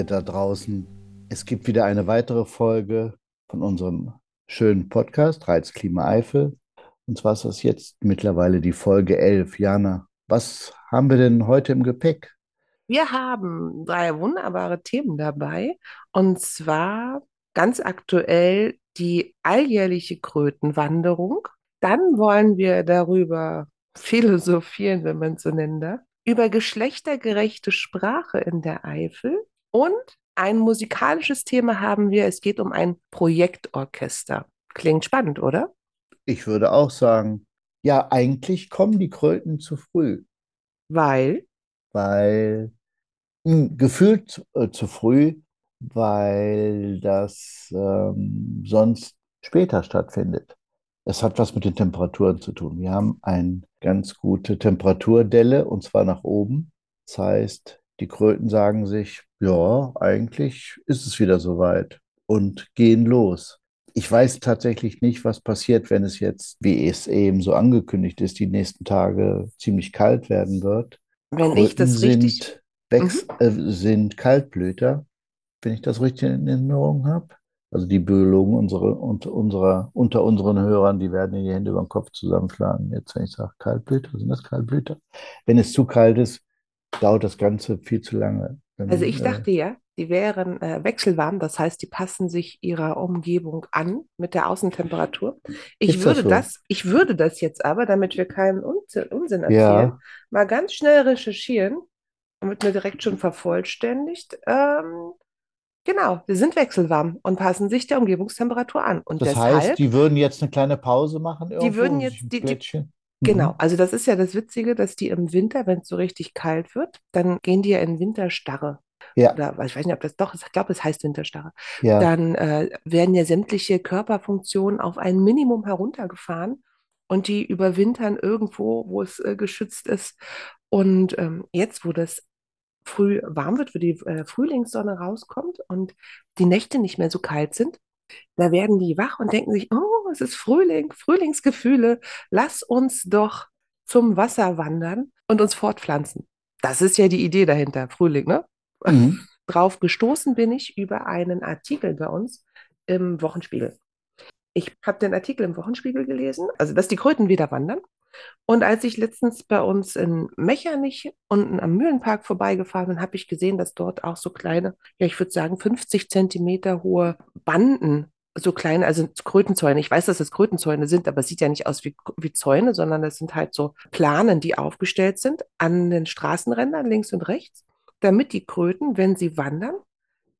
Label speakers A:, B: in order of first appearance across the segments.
A: ihr da draußen. Es gibt wieder eine weitere Folge von unserem schönen Podcast Reizklima Eifel. Und zwar ist das jetzt mittlerweile die Folge 11. Jana, was haben wir denn heute im Gepäck?
B: Wir haben drei wunderbare Themen dabei. Und zwar ganz aktuell die alljährliche Krötenwanderung. Dann wollen wir darüber philosophieren, wenn man es so nennen darf, über geschlechtergerechte Sprache in der Eifel. Und ein musikalisches Thema haben wir. Es geht um ein Projektorchester. Klingt spannend, oder?
A: Ich würde auch sagen, ja, eigentlich kommen die Kröten zu früh,
B: Weil,
A: weil mh, gefühlt äh, zu früh, weil das ähm, sonst später stattfindet. Es hat was mit den Temperaturen zu tun. Wir haben eine ganz gute Temperaturdelle und zwar nach oben. Das heißt, die Kröten sagen sich, ja, eigentlich ist es wieder soweit und gehen los. Ich weiß tatsächlich nicht, was passiert, wenn es jetzt, wie es eben so angekündigt ist, die nächsten Tage ziemlich kalt werden wird.
B: wenn ich
A: Kröten
B: das richtig.
A: sind,
B: Mhm.
A: Wächs, äh, sind Kaltblüter, wenn ich das richtig in Erinnerung habe. Also die Biologen unsere, unter, unserer, unter unseren Hörern, die werden die Hände über den Kopf zusammenschlagen. Jetzt, wenn ich sage Kaltblüter, sind das Kaltblüter? Wenn es zu kalt ist, dauert das Ganze viel zu lange.
B: Also
A: Dann,
B: ich
A: äh,
B: dachte ja, die wären äh, wechselwarm, das heißt, die passen sich ihrer Umgebung an mit der Außentemperatur. Ich
A: ist das
B: würde
A: so?
B: das, ich würde das jetzt aber, damit wir keinen Unsinn, Unsinn erzählen,
A: Ja,
B: mal ganz schnell recherchieren und wird mir direkt schon vervollständigt. Ähm, genau, die sind wechselwarm und passen sich der Umgebungstemperatur an. Und
A: das heißt,
B: deshalb,
A: die würden jetzt eine kleine Pause machen
B: die
A: irgendwo
B: würden
A: und sich
B: jetzt, die, die. Genau,
A: Mhm.
B: also das ist ja das Witzige, dass die im Winter, wenn es so richtig kalt wird, dann gehen die ja in Winterstarre.
A: Ja,
B: oder ich weiß nicht, ob das doch, ich glaube, es heißt Winterstarre,
A: ja,
B: dann äh, werden ja sämtliche Körperfunktionen auf ein Minimum heruntergefahren und die überwintern irgendwo, wo es äh, geschützt ist. Und ähm, jetzt, wo das früh warm wird, wo die äh, Frühlingssonne rauskommt und die Nächte nicht mehr so kalt sind, da werden die wach und denken sich, oh, es ist Frühling, Frühlingsgefühle, lass uns doch zum Wasser wandern und uns fortpflanzen. Das ist ja die Idee dahinter, Frühling, ne?
A: mhm.
B: Drauf gestoßen bin ich über einen Artikel bei uns im Wochenspiegel. Ich habe den Artikel im Wochenspiegel gelesen, also dass die Kröten wieder wandern. Und als ich letztens bei uns in Mechernich unten am Mühlenpark vorbeigefahren bin, habe ich gesehen, dass dort auch so kleine, ja, ich würde sagen 50 Zentimeter hohe Banden, so kleine, also Krötenzäune. Ich weiß, dass das Krötenzäune sind, aber es sieht ja nicht aus wie, wie Zäune, sondern das sind halt so Planen, die aufgestellt sind an den Straßenrändern links und rechts, damit die Kröten, wenn sie wandern,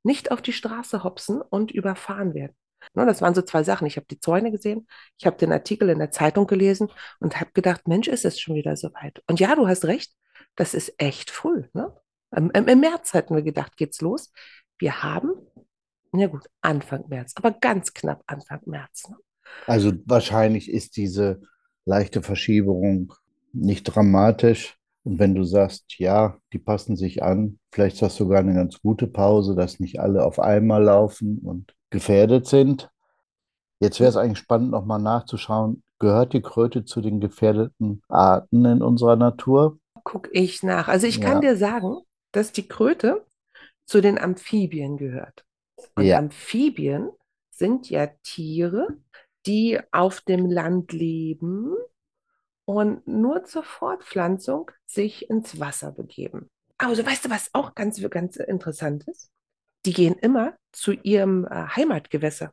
B: nicht auf die Straße hopsen und überfahren werden. Ne, das waren so zwei Sachen. Ich habe die Zäune gesehen, ich habe den Artikel in der Zeitung gelesen und habe gedacht, Mensch, ist es schon wieder soweit. Und ja, du hast recht, das ist echt früh. Ne? Im, im, März hatten wir gedacht, geht's los. Wir haben, na gut, Anfang März, aber ganz knapp Anfang März. Ne?
A: Also wahrscheinlich ist diese leichte Verschiebung nicht dramatisch. Und wenn du sagst, ja, die passen sich an, vielleicht ist das sogar eine ganz gute Pause, dass nicht alle auf einmal laufen und gefährdet sind. Jetzt wäre es eigentlich spannend, nochmal nachzuschauen, gehört die Kröte zu den gefährdeten Arten in unserer Natur?
B: Guck ich nach. Also ich kann
A: Ja,
B: dir sagen, dass die Kröte zu den Amphibien gehört. Und
A: ja,
B: Amphibien sind ja Tiere, die auf dem Land leben und nur zur Fortpflanzung sich ins Wasser begeben. Also weißt du, was auch ganz, ganz interessant ist? Die gehen immer zu ihrem äh, Heimatgewässer.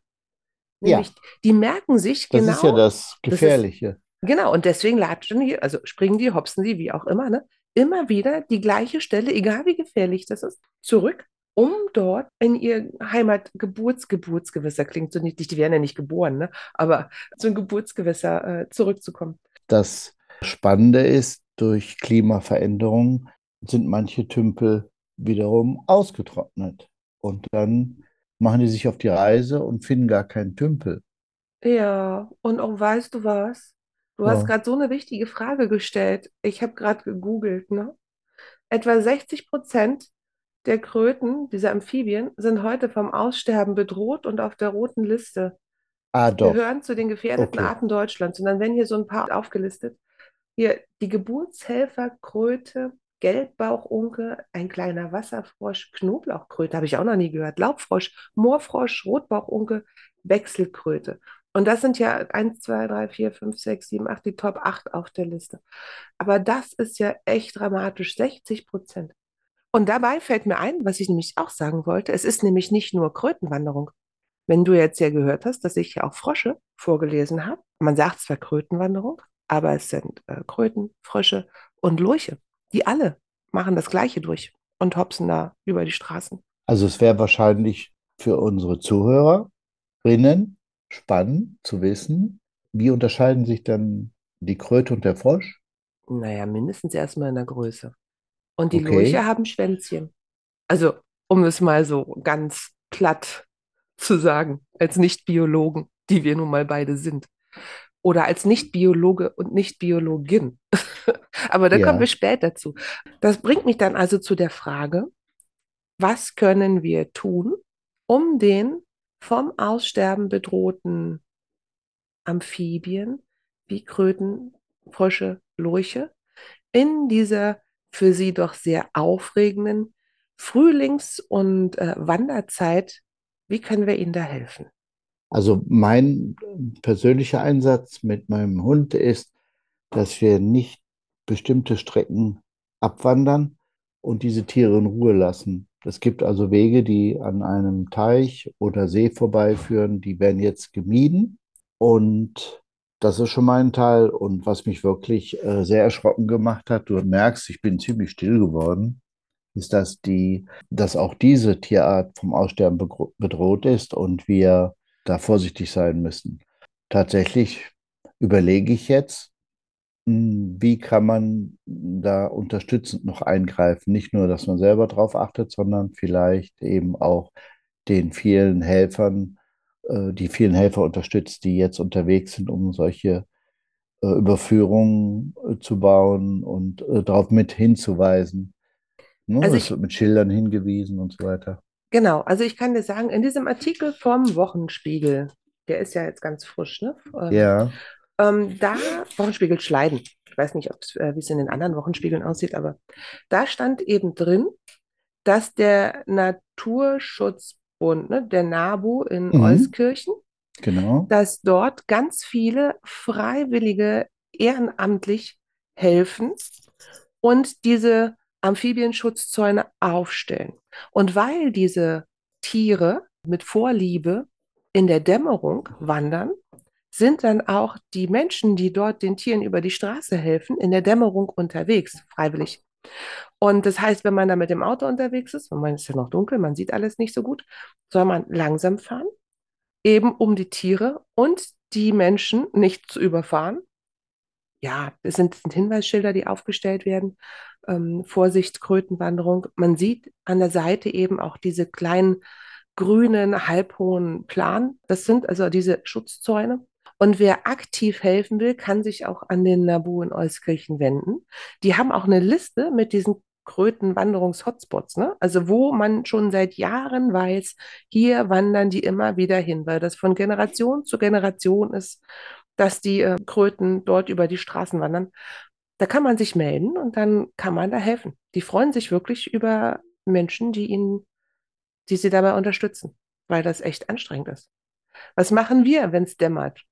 A: ja,
B: Nämlich, die merken sich
A: das ist ja
B: genau,
A: das
B: das ist
A: Gefährliche.
B: genau, und deswegen latschen die, also springen die, hopsen die, wie auch immer, ne? Immer wieder die gleiche Stelle, egal wie gefährlich das ist, zurück, um dort in ihr Heimat-Geburtsgeburtsgewässer, klingt so niedlich, die werden ja nicht geboren, ne? Aber zum Geburtsgewässer äh, zurückzukommen.
A: Das Spannende ist, durch Klimaveränderungen sind manche Tümpel wiederum ausgetrocknet. Und dann machen die sich auf die Reise und finden gar keinen Tümpel.
B: Ja, und auch weißt du was? Du hast
A: Ja.
B: gerade so eine wichtige Frage gestellt. Ich habe gerade gegoogelt, ne? Etwa 60 Prozent der Kröten, dieser Amphibien, sind heute vom Aussterben bedroht und auf der roten Liste.
A: Ah, doch.
B: Gehören zu den gefährdeten
A: Okay.
B: Arten Deutschlands. Und dann werden hier so ein paar aufgelistet. Hier die Geburtshelferkröte Gelbbauchunke, ein kleiner Wasserfrosch, Knoblauchkröte, habe ich auch noch nie gehört, Laubfrosch, Moorfrosch, Rotbauchunke, Wechselkröte. Und das sind ja 1, 2, 3, 4, 5, 6, 7, 8, die Top 8 auf der Liste. Aber das ist ja echt dramatisch, 60 Prozent. Und dabei fällt mir ein, was ich nämlich auch sagen wollte, es ist nämlich nicht nur Krötenwanderung. Wenn du jetzt ja gehört hast, dass ich ja auch Frösche vorgelesen habe, man sagt zwar Krötenwanderung, aber es sind äh, Kröten, Frösche und Lurche. Die alle machen das Gleiche durch und hopsen da über die Straßen.
A: Also es wäre wahrscheinlich für unsere Zuhörerinnen spannend zu wissen, wie unterscheiden sich dann die Kröte und der Frosch?
B: Naja, mindestens erstmal in der Größe. Und die
A: Okay.
B: Lurche haben Schwänzchen. Also, um es mal so ganz platt zu sagen, als Nicht-Biologen, die wir nun mal beide sind. Oder als Nicht-Biologe und Nicht-Biologin. Aber da kommen wir
A: Ja.
B: später zu. Das bringt mich dann also zu der Frage, was können wir tun, um den vom Aussterben bedrohten Amphibien wie Kröten, Frösche, Lurche in dieser für sie doch sehr aufregenden Frühlings- und äh, Wanderzeit, wie können wir ihnen da helfen?
A: Also mein persönlicher Einsatz mit meinem Hund ist, dass wir nicht bestimmte Strecken abwandern und diese Tiere in Ruhe lassen. Es gibt also Wege, die an einem Teich oder See vorbeiführen, die werden jetzt gemieden und das ist schon mal ein Teil. Und was mich wirklich äh, sehr erschrocken gemacht hat, du merkst, ich bin ziemlich still geworden, ist, dass die, dass auch diese Tierart vom Aussterben bedroht ist und wir da vorsichtig sein müssen. Tatsächlich überlege ich jetzt, mh, wie kann man da unterstützend noch eingreifen? Nicht nur, dass man selber drauf achtet, sondern vielleicht eben auch den vielen Helfern, äh, die vielen Helfer unterstützt, die jetzt unterwegs sind, um solche äh, Überführungen äh, zu bauen und darauf mit hinzuweisen. Ne?
B: Also
A: Es
B: ich,
A: wird mit Schildern hingewiesen und so weiter.
B: Genau, also ich kann dir sagen, in diesem Artikel vom Wochenspiegel, der ist ja jetzt ganz frisch, ne? Ähm,
A: Ja,
B: ähm, da, Wochenspiegel Schleiden, ich weiß nicht, äh, wie es in den anderen Wochenspiegeln aussieht, aber da stand eben drin, dass der Naturschutzbund, ne, der NABU in
A: mhm,
B: Euskirchen,
A: genau.
B: dass dort ganz viele Freiwillige ehrenamtlich helfen und diese Amphibienschutzzäune aufstellen. Und weil diese Tiere mit Vorliebe in der Dämmerung wandern, sind dann auch die Menschen, die dort den Tieren über die Straße helfen, in der Dämmerung unterwegs, freiwillig. Und das heißt, wenn man da mit dem Auto unterwegs ist, und man ist ja noch dunkel, man sieht alles nicht so gut, soll man langsam fahren, eben um die Tiere und die Menschen nicht zu überfahren. Ja, es sind, sind Hinweisschilder, die aufgestellt werden. Ähm, Vorsicht, Krötenwanderung. Man sieht an der Seite eben auch diese kleinen grünen, halbhohen Plan. Das sind also diese Schutzzäune. Und wer aktiv helfen will, kann sich auch an den Nabu in Euskirchen wenden. Die haben auch eine Liste mit diesen Krötenwanderungs-Hotspots, ne? Also wo man schon seit Jahren weiß, hier wandern die immer wieder hin, weil das von Generation zu Generation ist, dass die äh, Kröten dort über die Straßen wandern. Da kann man sich melden und dann kann man da helfen. Die freuen sich wirklich über Menschen, die ihnen, die sie dabei unterstützen, weil das echt anstrengend ist. Was machen wir, wenn es dämmert?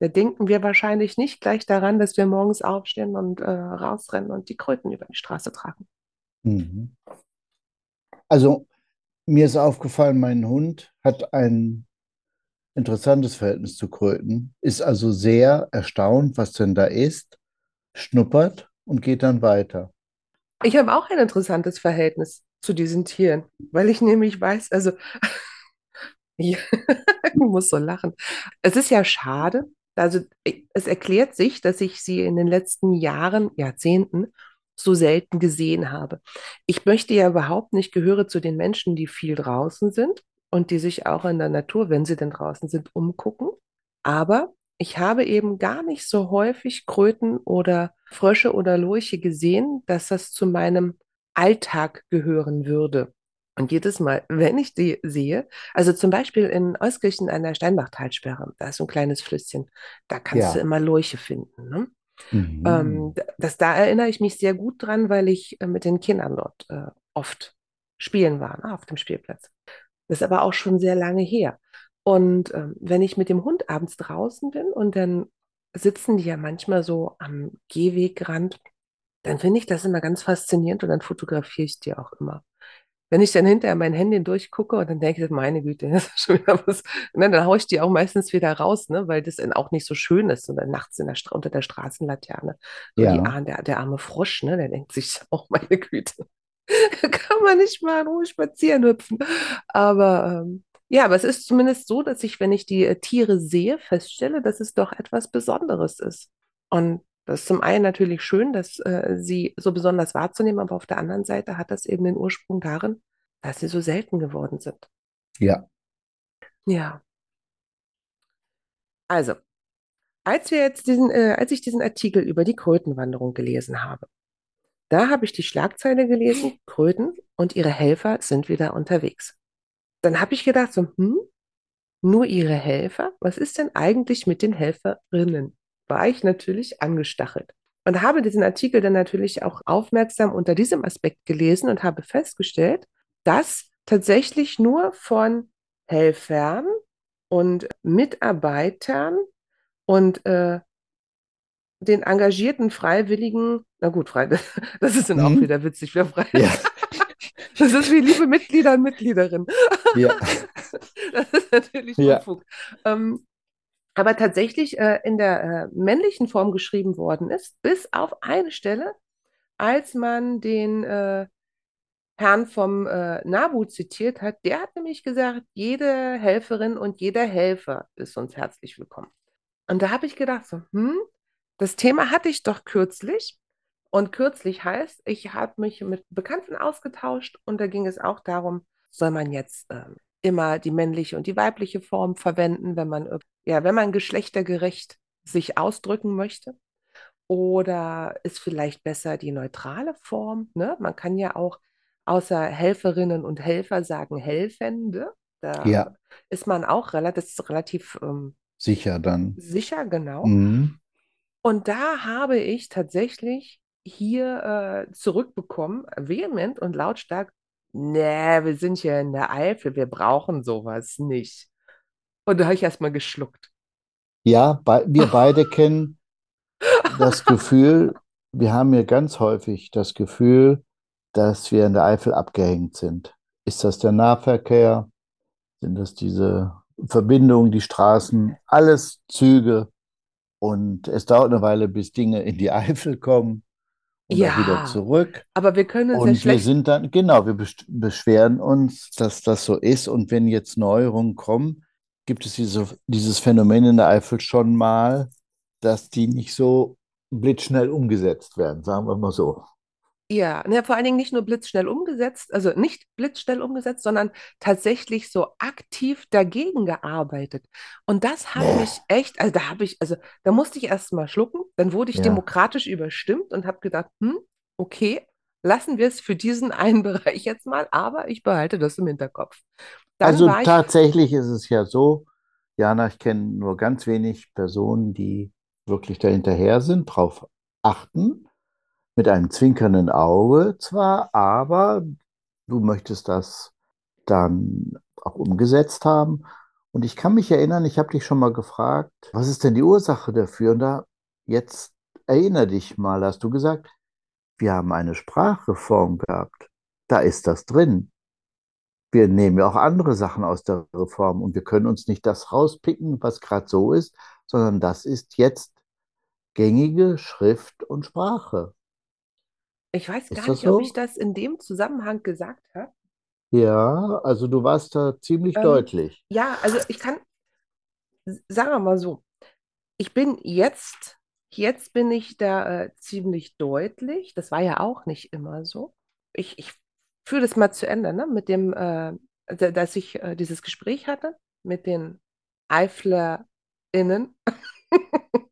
B: Da denken wir wahrscheinlich nicht gleich daran, dass wir morgens aufstehen und äh, rausrennen und die Kröten über die Straße tragen.
A: Mhm. Also mir ist aufgefallen, mein Hund hat ein interessantes Verhältnis zu Kröten, ist also sehr erstaunt, was denn da ist, schnuppert und geht dann weiter.
B: Ich habe auch ein interessantes Verhältnis zu diesen Tieren, weil ich nämlich weiß, also ich muss so lachen. Es ist ja schade. Also es erklärt sich, dass ich sie in den letzten Jahren, Jahrzehnten so selten gesehen habe. Ich möchte ja überhaupt nicht, gehöre zu den Menschen, die viel draußen sind und die sich auch in der Natur, wenn sie denn draußen sind, umgucken. Aber ich habe eben gar nicht so häufig Kröten oder Frösche oder Lurche gesehen, dass das zu meinem Alltag gehören würde. Und jedes Mal, wenn ich die sehe, also zum Beispiel in Euskirchen an der Steinbachtalsperre, da ist so ein kleines Flüsschen, da kannst du
A: Ja,
B: immer Lurche finden. Ne? Ähm,
A: Mhm.
B: d- das, da erinnere ich mich sehr gut dran, weil ich äh, mit den Kindern dort äh, oft spielen war, ne, auf dem Spielplatz. Das ist aber auch schon sehr lange her. Und ähm, wenn ich mit dem Hund abends draußen bin und dann sitzen die ja manchmal so am Gehwegrand, dann finde ich das immer ganz faszinierend und dann fotografiere ich die auch immer. Wenn ich dann hinterher mein Handy durchgucke und dann denke ich, meine Güte, das ist schon wieder was. Ne, dann haue ich die auch meistens wieder raus, ne, weil das dann auch nicht so schön ist. Und dann nachts in der Stra unter der Straßenlaterne. So die,
A: Ja,
B: Ar- der, der arme Frosch, ne, der denkt sich auch, meine Güte, kann man nicht mal in Ruhe spazieren hüpfen. Aber ähm, ja, aber es ist zumindest so, dass ich, wenn ich die äh, Tiere sehe, feststelle, dass es doch etwas Besonderes ist. Und das ist zum einen natürlich schön, dass äh, sie so besonders wahrzunehmen, aber auf der anderen Seite hat das eben den Ursprung darin, dass sie so selten geworden sind.
A: ja.
B: Ja, also, als wir jetzt diesen, äh, als ich diesen Artikel über die Krötenwanderung gelesen habe, da habe ich die Schlagzeile gelesen, Kröten und ihre Helfer sind wieder unterwegs. Dann habe ich gedacht, so, hm, nur ihre Helfer? Was ist denn eigentlich mit den Helferinnen? War ich natürlich angestachelt. Und habe diesen Artikel dann natürlich auch aufmerksam unter diesem Aspekt gelesen und habe festgestellt, dass tatsächlich nur von Helfern und Mitarbeitern und äh, den engagierten Freiwilligen, na gut, frei, das ist dann auch
A: Mhm.
B: wieder witzig, wer frei.
A: Ja,
B: Das ist wie liebe Mitglieder und Mitgliederinnen.
A: ja,
B: Das ist natürlich
A: ja.
B: Unfug. Ähm, aber tatsächlich äh, in der äh, männlichen Form geschrieben worden ist, bis auf eine Stelle, als man den äh, Herrn vom äh, NABU zitiert hat, der hat nämlich gesagt, jede Helferin und jeder Helfer ist uns herzlich willkommen. Und da habe ich gedacht, so, hm, das Thema hatte ich doch kürzlich. Und kürzlich heißt, ich habe mich mit Bekannten ausgetauscht und da ging es auch darum, soll man jetzt ähm, immer die männliche und die weibliche Form verwenden, wenn man, ja, wenn man geschlechtergerecht sich ausdrücken möchte? Oder ist vielleicht besser die neutrale Form? Ne? Man kann ja auch außer Helferinnen und Helfer sagen Helfende. Da
A: Ja,
B: ist man auch relativ, relativ ähm,
A: sicher dann.
B: sicher, genau.
A: Mhm.
B: Und da habe ich tatsächlich hier äh, zurückbekommen, vehement und lautstark, nee, wir sind hier in der Eifel, wir brauchen sowas nicht. Und da habe ich erstmal geschluckt.
A: Ja, bei, wir beide kennen das Gefühl, wir haben ja ganz häufig das Gefühl, dass wir in der Eifel abgehängt sind. Ist das der Nahverkehr? Sind das diese Verbindungen, die Straßen, alles Züge? Und es dauert eine Weile, bis Dinge in die Eifel kommen und auch wieder
B: Ja,
A: zurück.
B: aber wir können uns ja
A: Und wir
B: schlecht,
A: sind dann, genau, wir beschweren uns, dass das so ist. Und wenn jetzt Neuerungen kommen, gibt es diese, dieses Phänomen in der Eifel schon mal, dass die nicht so blitzschnell umgesetzt werden, sagen wir mal so.
B: Ja, ne, vor allen Dingen nicht nur blitzschnell umgesetzt, also nicht blitzschnell umgesetzt, sondern tatsächlich so aktiv dagegen gearbeitet. Und das hat
A: Nee.
B: mich echt, also da habe ich, also da musste ich erst mal schlucken, dann wurde ich
A: Ja.
B: demokratisch überstimmt und habe gedacht, hm, okay, lassen wir es für diesen einen Bereich jetzt mal, aber ich behalte das im Hinterkopf. Dann
A: Also tatsächlich ist es ja so, Jana, ich kenne nur ganz wenig Personen, die wirklich dahinterher sind, drauf achten, mit einem zwinkernden Auge zwar, aber du möchtest das dann auch umgesetzt haben. Und ich kann mich erinnern, ich habe dich schon mal gefragt, was ist denn die Ursache dafür? Und da, jetzt erinnere dich mal, hast du gesagt, wir haben eine Sprachreform gehabt. Da ist das drin. Wir nehmen ja auch andere Sachen aus der Reform und wir können uns nicht das rauspicken, was gerade so ist, sondern das ist jetzt gängige Schrift und Sprache.
B: Ich weiß
A: Ist
B: gar
A: das
B: nicht, ob ich das in dem Zusammenhang gesagt habe.
A: Ja, also du warst da ziemlich
B: Ähm,
A: deutlich.
B: ja, also ich kann, sagen wir mal so, ich bin jetzt, jetzt bin ich da äh, ziemlich deutlich. Das war ja auch nicht immer so. Ich, ich führe das mal zu Ende, ne? Mit dem, äh, da- dass ich äh, dieses Gespräch hatte mit den EiflerInnen,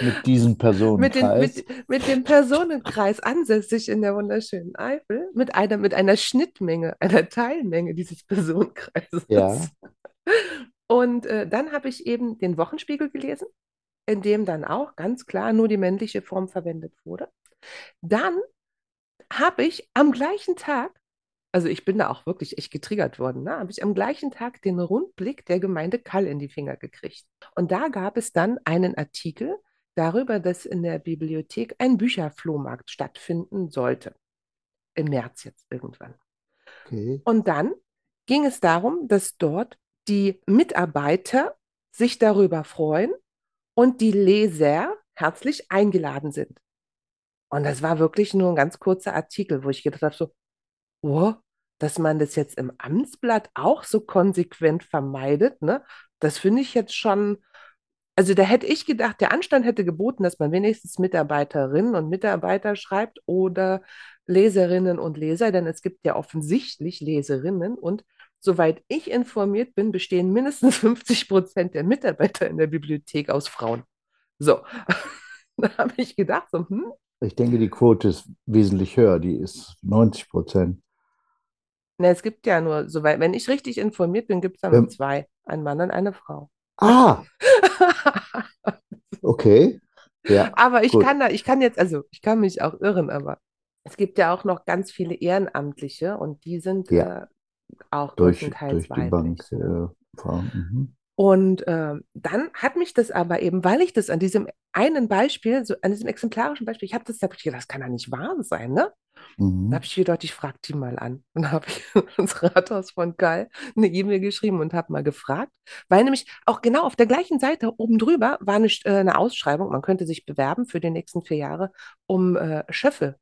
A: Mit diesem
B: mit den,
A: Personenkreis.
B: mit, mit dem Personenkreis ansässig in der wunderschönen Eifel, mit einer, mit einer Schnittmenge, einer Teilmenge dieses Personenkreises.
A: Ja,
B: Und äh, dann habe ich eben den Wochenspiegel gelesen in dem dann auch ganz klar nur die männliche Form verwendet wurde. Dann habe ich am gleichen Tag, also ich bin da auch wirklich echt getriggert worden, ne, habe ich am gleichen Tag den Rundblick der Gemeinde Kall in die Finger gekriegt. Und da gab es dann einen Artikel darüber, dass in der Bibliothek ein Bücherflohmarkt stattfinden sollte. Im März jetzt irgendwann.
A: Okay.
B: Und dann ging es darum, dass dort die Mitarbeiter sich darüber freuen und die Leser herzlich eingeladen sind. Und das war wirklich nur ein ganz kurzer Artikel, wo ich gedacht habe, so, oh, dass man das jetzt im Amtsblatt auch so konsequent vermeidet, ne? Das finde ich jetzt schon, also da hätte ich gedacht, der Anstand hätte geboten, dass man wenigstens Mitarbeiterinnen und Mitarbeiter schreibt oder Leserinnen und Leser, denn es gibt ja offensichtlich Leserinnen und soweit ich informiert bin, bestehen mindestens 50 Prozent der Mitarbeiter in der Bibliothek aus Frauen. So, da habe ich gedacht, so, hm,
A: Ich denke, die Quote ist wesentlich höher, die ist 90 Prozent.
B: ne, es gibt ja nur, soweit, wenn ich richtig informiert bin, gibt es da nur
A: Ähm,
B: zwei, ein Mann und eine Frau.
A: Ah, okay. Ja,
B: Aber ich
A: gut.
B: kann da, ich kann jetzt, also ich kann mich auch irren, aber es gibt ja auch noch ganz viele Ehrenamtliche und die sind
A: Ja,
B: äh, auch
A: durch, durch die Bank. Äh. Mhm.
B: Und ähm, dann hat mich das aber eben, weil ich das an diesem einen Beispiel, so an diesem exemplarischen Beispiel, ich habe das, da hab ich gedacht, das kann ja nicht wahr sein, ne? Da
A: Mhm.
B: habe ich gedacht, ich frage die mal an. Und da habe ich ins Rathaus von Gall eine E-Mail geschrieben und habe mal gefragt, weil nämlich auch genau auf der gleichen Seite oben drüber war eine, äh, eine Ausschreibung, man könnte sich bewerben für die nächsten vier Jahre, um äh, Schöffe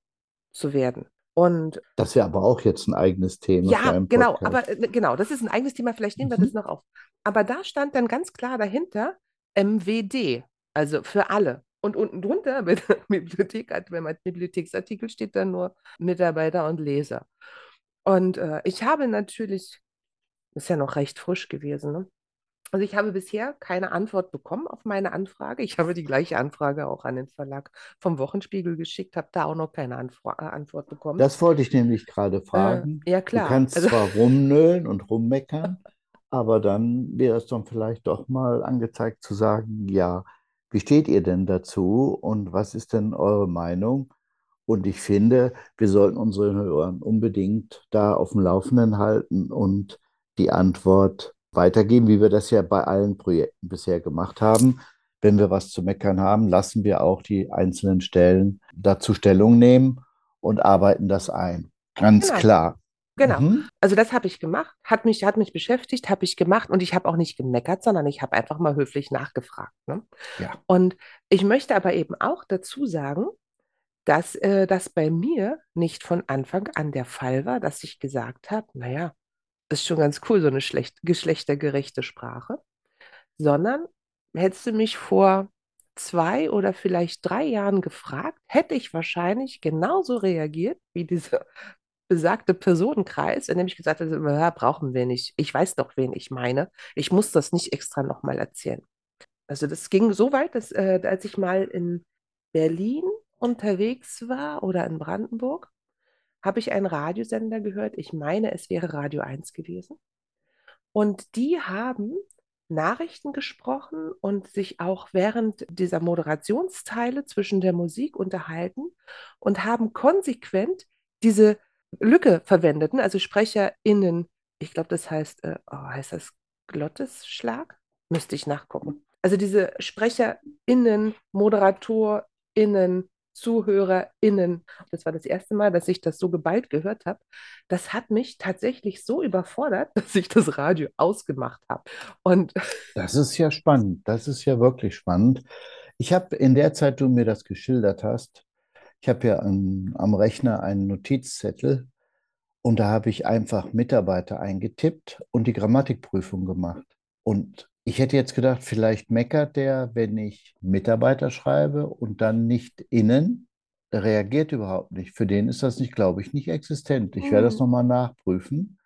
B: zu werden. Und
A: Das wäre aber auch jetzt ein eigenes Thema
B: ja, genau, aber äh, genau, das ist ein eigenes Thema, vielleicht nehmen wir das
A: Mhm.
B: noch auf. Aber da stand dann ganz klar dahinter MWD, also für alle. Und unten drunter mit Bibliothek, wenn man Bibliotheksartikel steht dann nur Mitarbeiter und Leser. Und äh, ich habe natürlich, ist ja noch recht frisch gewesen, ne? Also ich habe bisher keine Antwort bekommen auf meine Anfrage. Ich habe die gleiche Anfrage auch an den Verlag vom Wochenspiegel geschickt, habe da auch noch keine Anfra äh, Antwort bekommen.
A: Das wollte ich nämlich gerade
B: Äh,
A: fragen.
B: ja,
A: Du
B: klar.
A: kannst
B: Also,
A: zwar rumnölen und rummeckern, aber dann wäre es dann vielleicht doch mal angezeigt zu sagen, ja, wie steht ihr denn dazu und was ist denn eure Meinung? Und ich finde, wir sollten unsere Hörer unbedingt da auf dem Laufenden halten und die Antwort weitergeben, wie wir das ja bei allen Projekten bisher gemacht haben. Wenn wir was zu meckern haben, lassen wir auch die einzelnen Stellen dazu Stellung nehmen und arbeiten das ein. Ganz
B: genau,
A: klar.
B: genau.
A: Mhm.
B: Also das habe ich gemacht, hat mich, hat mich beschäftigt, habe ich gemacht und ich habe auch nicht gemeckert, sondern ich habe einfach mal höflich nachgefragt. Ne?
A: Ja.
B: Und ich möchte aber eben auch dazu sagen, dass äh, das bei mir nicht von Anfang an der Fall war, dass ich gesagt habe, naja, ist schon ganz cool, so eine schlecht, geschlechtergerechte Sprache, sondern hättest du mich vor zwei oder vielleicht drei Jahren gefragt, hätte ich wahrscheinlich genauso reagiert wie dieser besagte Personenkreis, in dem ich gesagt habe, brauchen wir nicht. Ich weiß doch, wen ich meine. Ich muss das nicht extra nochmal erzählen. Also das ging so weit, dass äh, als ich mal in Berlin unterwegs war oder in Brandenburg, habe ich einen Radiosender gehört. Ich meine, es wäre Radio 1 gewesen. Und die haben Nachrichten gesprochen und sich auch während dieser Moderationsteile zwischen der Musik unterhalten und haben konsequent diese Lücke verwendet. ne? Also SprecherInnen, ich glaube, das heißt, äh, oh, heißt das Glottesschlag? Müsste ich nachgucken. Also diese SprecherInnen, ModeratorInnen, ZuhörerInnen, das war das erste Mal, dass ich das so geballt gehört habe. Das hat mich tatsächlich so überfordert, dass ich das Radio ausgemacht habe. Und
A: Das ist ja spannend. Das ist ja wirklich spannend. Ich habe in der Zeit, du mir das geschildert hast, ich habe ja am, am Rechner einen Notizzettel und da habe ich einfach Mitarbeiter eingetippt und die Grammatikprüfung gemacht. Und ich hätte jetzt gedacht, vielleicht meckert der, wenn ich Mitarbeiter schreibe und dann nicht innen. Reagiert überhaupt nicht. Für den ist das nicht, glaube ich, nicht existent. Ich werde das
B: Hm.
A: nochmal nachprüfen.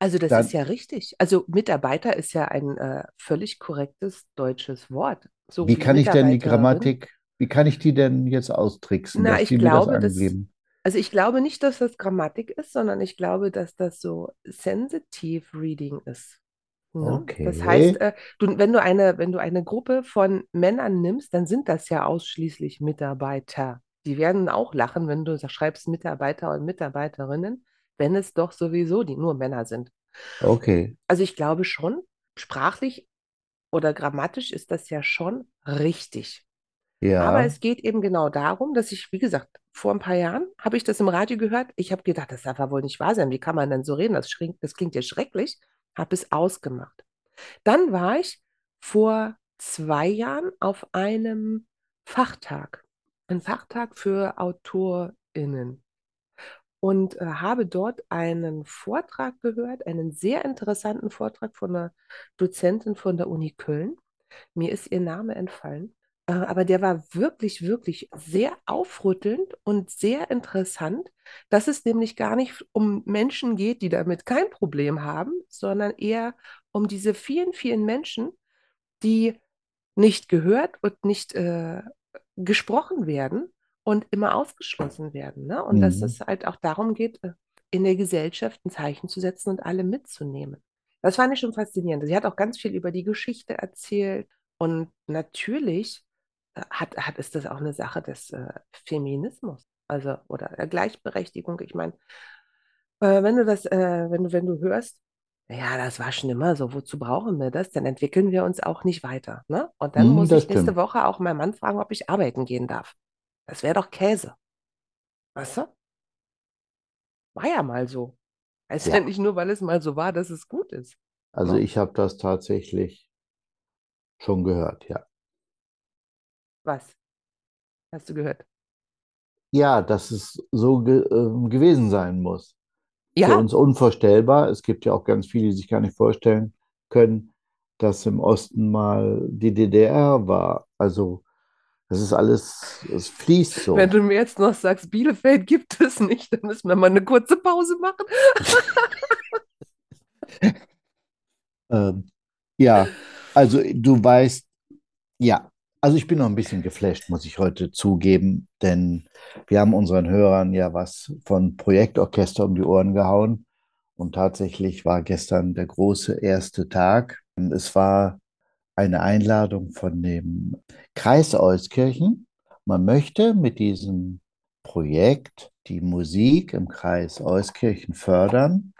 B: Also das
A: Dann-
B: ist ja richtig. Also Mitarbeiter ist ja ein äh, völlig korrektes deutsches Wort. So
A: Wie kann ich denn die. Grammatik, wie kann ich die denn jetzt austricksen,
B: Na,
A: dass
B: ich
A: die mir das
B: glaube, das-
A: angeben?
B: Also ich glaube nicht, dass das Grammatik ist, sondern ich glaube, dass das so sensitive Reading ist. Ne? Das heißt,
A: Okay.
B: äh, du, wenn du eine, wenn du eine Gruppe von Männern nimmst, dann sind das ja ausschließlich Mitarbeiter. Die werden auch lachen, wenn du schreibst Mitarbeiter und Mitarbeiterinnen, wenn es doch sowieso die nur Männer sind.
A: Okay.
B: Also ich glaube schon, sprachlich oder grammatisch ist das ja schon richtig. Aber
A: Ja.
B: es geht eben genau darum, dass ich, wie gesagt, vor ein paar Jahren habe ich das im Radio gehört. Ich habe gedacht, das darf ja wohl nicht wahr sein. Wie kann man denn so reden? Das, das klingt ja schrecklich. Habe es ausgemacht. Dann war ich vor zwei Jahren auf einem Fachtag, ein Fachtag für AutorInnen und äh, habe dort einen Vortrag gehört, einen sehr interessanten Vortrag von einer Dozentin von der Uni Köln. Mir ist ihr Name entfallen, aber der war wirklich, wirklich sehr aufrüttelnd und sehr interessant, dass es nämlich gar nicht um Menschen geht, die damit kein Problem haben, sondern eher um diese vielen, vielen Menschen, die nicht gehört und nicht äh, gesprochen werden und immer ausgeschlossen werden. Ne? Und dass
A: Mhm.
B: es halt auch darum geht, äh, in der Gesellschaft ein Zeichen zu setzen und alle mitzunehmen. Das fand ich schon faszinierend. Sie hat auch ganz viel über die Geschichte erzählt. Und natürlich äh, hat, hat, ist das auch eine Sache des äh, Feminismus, also oder der Gleichberechtigung. Ich meine, äh, wenn du das, äh, wenn du, wenn du hörst, ja, das war schon immer so, wozu brauchen wir das? Dann entwickeln wir uns auch nicht weiter, ne? Und dann
A: Mhm,
B: muss ich nächste
A: stimmt.
B: Woche auch meinen Mann fragen, ob ich arbeiten gehen darf. Das wäre doch Käse, weißt du? War ja mal so. Heißt ja
A: Ja.
B: nicht nur, weil es mal so war, dass es gut ist.
A: Also
B: Ne?
A: ich habe das tatsächlich schon gehört, ja.
B: Was? Hast du gehört?
A: Ja, dass es so ge ähm, gewesen sein muss. Für
B: Ja,
A: uns unvorstellbar. Es gibt ja auch ganz viele, die sich gar nicht vorstellen können, dass im Osten mal die DDR war. Also das ist alles, es fließt
B: wenn
A: so.
B: du mir jetzt noch sagst, Bielefeld gibt es nicht, dann müssen wir mal eine kurze Pause machen.
A: Ähm, ja, also du weißt, ja, also ich bin noch ein bisschen geflasht, muss ich heute zugeben, denn wir haben unseren Hörern ja was von Projektorchester um die Ohren gehauen und tatsächlich war gestern der große erste Tag. Es war eine Einladung von dem Kreis Euskirchen. Man möchte mit diesem Projekt die Musik im Kreis Euskirchen fördern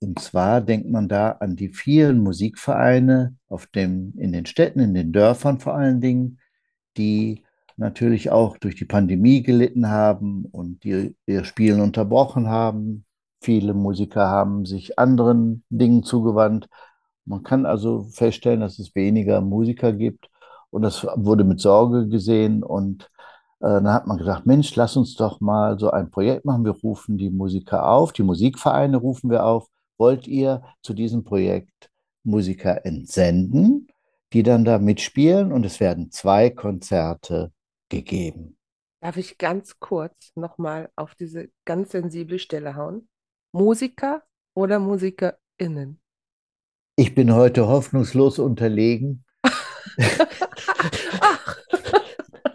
A: und zwar denkt man da an die vielen Musikvereine auf dem, in den Städten, in den Dörfern vor allen Dingen, die natürlich auch durch die Pandemie gelitten haben und die ihr Spielen unterbrochen haben. Viele Musiker haben sich anderen Dingen zugewandt. Man kann also feststellen, dass es weniger Musiker gibt und das wurde mit Sorge gesehen und äh, dann hat man gedacht, Mensch, lass uns doch mal so ein Projekt machen. Wir rufen die Musiker auf, die Musikvereine rufen wir auf. Wollt ihr zu diesem Projekt Musiker entsenden, die dann da mitspielen? Und es werden zwei Konzerte gegeben.
B: Darf ich ganz kurz nochmal auf diese ganz sensible Stelle hauen? Musiker oder MusikerInnen?
A: Ich bin heute hoffnungslos unterlegen,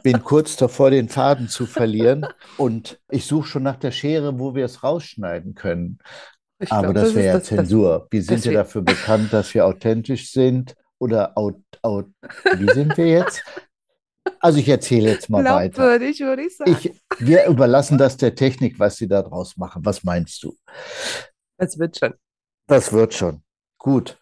A: bin kurz davor, den Faden zu verlieren und ich suche schon nach der Schere, wo wir es rausschneiden können.
B: Ich
A: Aber
B: glaube,
A: das
B: das
A: wäre
B: ist
A: ja
B: das, das,
A: Zensur. Wir sind ja dafür bekannt, dass wir authentisch sind. Oder aut, aut, wie sind wir jetzt? Also ich erzähle jetzt mal weiter.
B: Glaubwürdig, würde ich sagen.
A: Ich, wir überlassen das der Technik, was sie da draus machen. Was meinst du?
B: Das wird schon.
A: Das wird schon. Gut.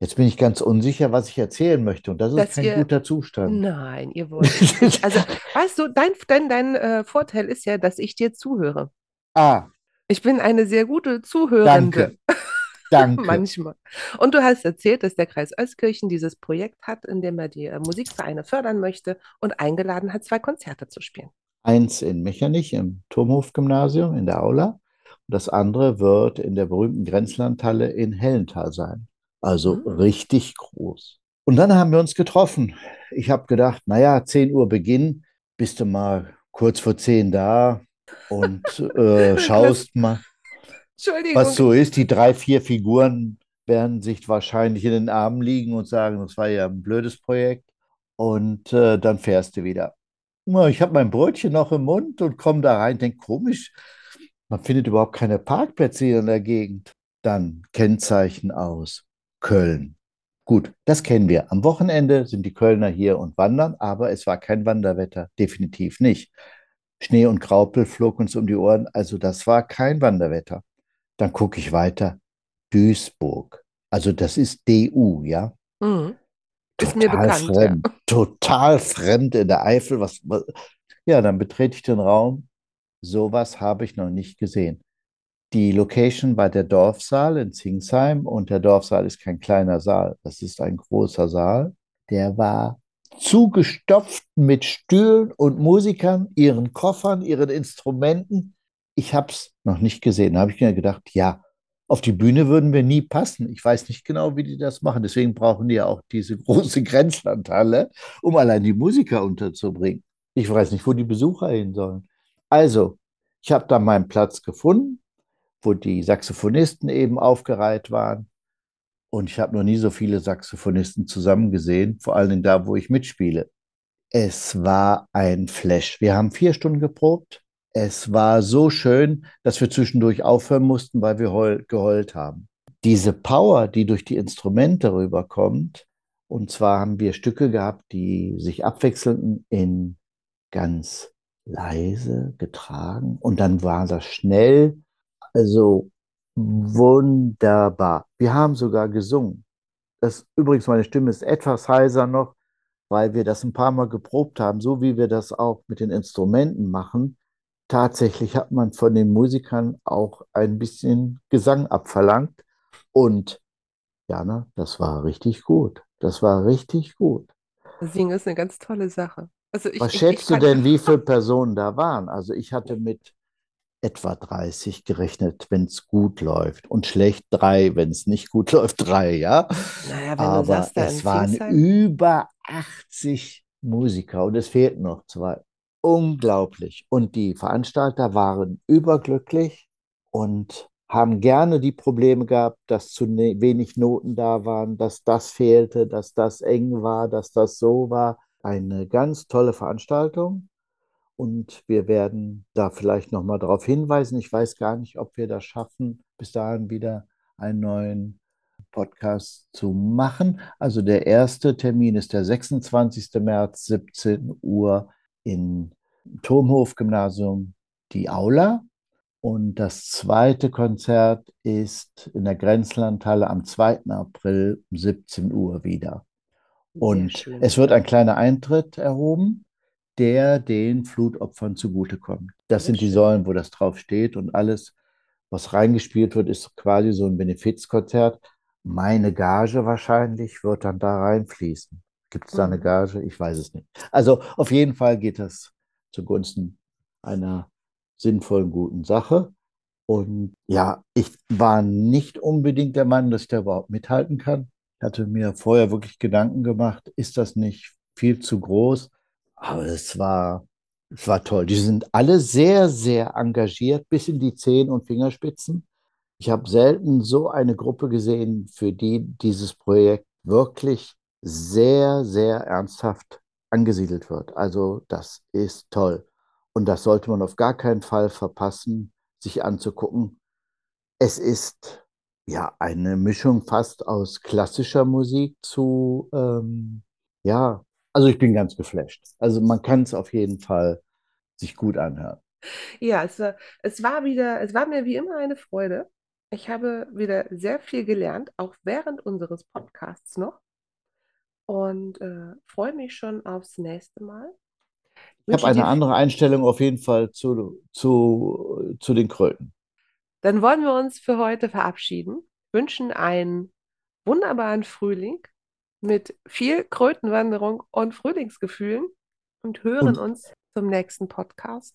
A: Jetzt bin ich ganz unsicher, was ich erzählen möchte. Und das ist
B: Dass
A: kein
B: ihr,
A: guter Zustand.
B: nein, ihr wollt nicht. Also, weißt du, dein, dein, dein äh, Vorteil ist ja, dass ich dir zuhöre.
A: Ah,
B: Ich bin eine sehr gute Zuhörende,
A: danke, danke.
B: manchmal. Und du hast erzählt, dass der Kreis Euskirchen dieses Projekt hat, in dem er die äh, Musikvereine fördern möchte und eingeladen hat, zwei Konzerte zu spielen.
A: Eins in Mechernich im Turmhof-Gymnasium in der Aula. Und das andere wird in der berühmten Grenzlandhalle in Hellenthal sein. Also
B: Hm.
A: richtig groß. Und dann haben wir uns getroffen. Ich habe gedacht, naja, 10 Uhr Beginn, bist du mal kurz vor 10 da und äh, schaust mal, was so ist. Die drei, vier Figuren werden sich wahrscheinlich in den Armen liegen und sagen, das war ja ein blödes Projekt. Und äh, dann fährst du wieder. Ich habe mein Brötchen noch im Mund und komme da rein, denke, komisch, man findet überhaupt keine Parkplätze hier in der Gegend. Dann Kennzeichen aus. Köln. Gut, das kennen wir. Am Wochenende sind die Kölner hier und wandern, aber es war kein Wanderwetter, definitiv nicht. Schnee und Graupel flog uns um die Ohren, also das war kein Wanderwetter. Dann gucke ich weiter. Duisburg. Also das ist DU, ja?
B: Mhm. Ist mir
A: Total
B: bekannt, ja.
A: fremd, total fremd in der Eifel. Was, was, ja, dann betrete ich den Raum. Sowas habe ich noch nicht gesehen. Die Location war der Dorfsaal in Zingsheim und der Dorfsaal ist kein kleiner Saal, das ist ein großer Saal. Der war zugestopft mit Stühlen und Musikern, ihren Koffern, ihren Instrumenten. Ich habe es noch nicht gesehen. Da habe ich mir gedacht, ja, auf die Bühne würden wir nie passen. Ich weiß nicht genau, wie die das machen. Deswegen brauchen die ja auch diese große Grenzlandhalle, um allein die Musiker unterzubringen. Ich weiß nicht, wo die Besucher hin sollen. Also, ich habe da meinen Platz gefunden, wo die Saxophonisten eben aufgereiht waren. Und ich habe noch nie so viele Saxophonisten zusammen gesehen, vor allen Dingen da, wo ich mitspiele. Es war ein Flash. Wir haben vier Stunden geprobt. Es war so schön, dass wir zwischendurch aufhören mussten, weil wir heul geheult haben. Diese Power, die durch die Instrumente rüberkommt, und zwar haben wir Stücke gehabt, die sich abwechselten in ganz leise getragen und dann war das schnell, also wunderbar. Wir haben sogar gesungen. Das, übrigens, meine Stimme ist etwas heiser noch, weil wir das ein paar Mal geprobt haben, so wie wir das auch mit den Instrumenten machen. Tatsächlich hat man von den Musikern auch ein bisschen Gesang abverlangt. Und Jana, das war richtig gut. Das war richtig gut.
B: Singen ist eine ganz tolle Sache. Also ich,
A: Was
B: ich, ich
A: schätzt du
B: fand,
A: denn, wie viele Personen da waren? Also ich hatte mit etwa 30 gerechnet, wenn es gut läuft. Und schlecht drei, wenn es nicht gut läuft, drei, ja.
B: naja, wenn du
A: Aber
B: sagst,
A: es waren
B: Pforzheim,
A: über 80 Musiker und es fehlten noch zwei. Unglaublich. Und die Veranstalter waren überglücklich und haben gerne die Probleme gehabt, dass zu ne wenig Noten da waren, dass das fehlte, dass das eng war, dass das so war. Eine ganz tolle Veranstaltung. Und wir werden da vielleicht nochmal darauf hinweisen. Ich weiß gar nicht, ob wir das schaffen, bis dahin wieder einen neuen Podcast zu machen. Also der erste Termin ist der 26. März, 17 Uhr im Turmhof-Gymnasium, die Aula. Und das zweite Konzert ist in der Grenzlandhalle am 2. April um 17 Uhr wieder. Und es wird ein kleiner Eintritt erhoben, der den Flutopfern zugutekommt. Das sind die. Säulen, wo das drauf steht und alles, was reingespielt wird, ist quasi so ein Benefizkonzert. Meine Gage wahrscheinlich wird dann da reinfließen. Gibt es da eine
B: Mhm.
A: Gage? Ich weiß es nicht. Also auf jeden Fall geht das zugunsten einer sinnvollen, guten Sache. Und ja, ich war nicht unbedingt der Meinung, dass ich da überhaupt mithalten kann. Ich hatte mir vorher wirklich Gedanken gemacht, ist das nicht viel zu groß? Aber es war, es war toll. Die sind alle sehr, sehr engagiert, bis in die Zehen und Fingerspitzen. Ich habe selten so eine Gruppe gesehen, für die dieses Projekt wirklich sehr, sehr ernsthaft angesiedelt wird. Also das ist toll. Und das sollte man auf gar keinen Fall verpassen, sich anzugucken. Es ist ja eine Mischung fast aus klassischer Musik zu, ähm, ja, also ich bin ganz geflasht. Also man kann es auf jeden Fall sich gut anhören.
B: Ja, es war, es war wieder, es war mir wie immer eine Freude. Ich habe wieder sehr viel gelernt, auch während unseres Podcasts noch. Und äh, freue mich schon aufs nächste Mal.
A: Ich habe eine andere Einstellung auf jeden Fall zu, zu, zu den Kröten.
B: dann wollen wir uns für heute verabschieden, wünschen einen wunderbaren Frühling mit viel Krötenwanderung und Frühlingsgefühlen und hören
A: Und
B: uns zum nächsten Podcast.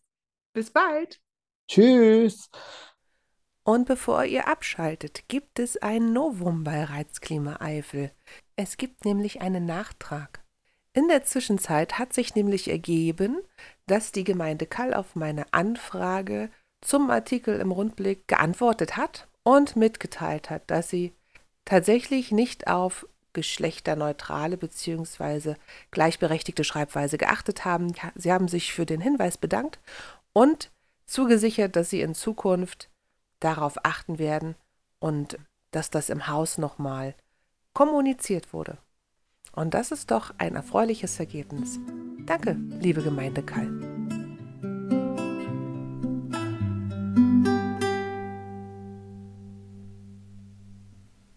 B: Bis bald!
A: tschüss.
B: Und bevor ihr abschaltet, gibt es ein Novum bei Reizklima Eifel. Es gibt nämlich einen Nachtrag. In der Zwischenzeit hat sich nämlich ergeben, dass die Gemeinde Kall auf meine Anfrage zum Artikel im Rundblick geantwortet hat und mitgeteilt hat, dass sie tatsächlich nicht auf geschlechterneutrale bzw. gleichberechtigte Schreibweise geachtet haben. Sie haben sich für den Hinweis bedankt und zugesichert, dass sie in Zukunft darauf achten werden und dass das im Haus nochmal kommuniziert wurde. Und das ist doch ein erfreuliches Ergebnis. Danke, liebe Gemeinde Kall.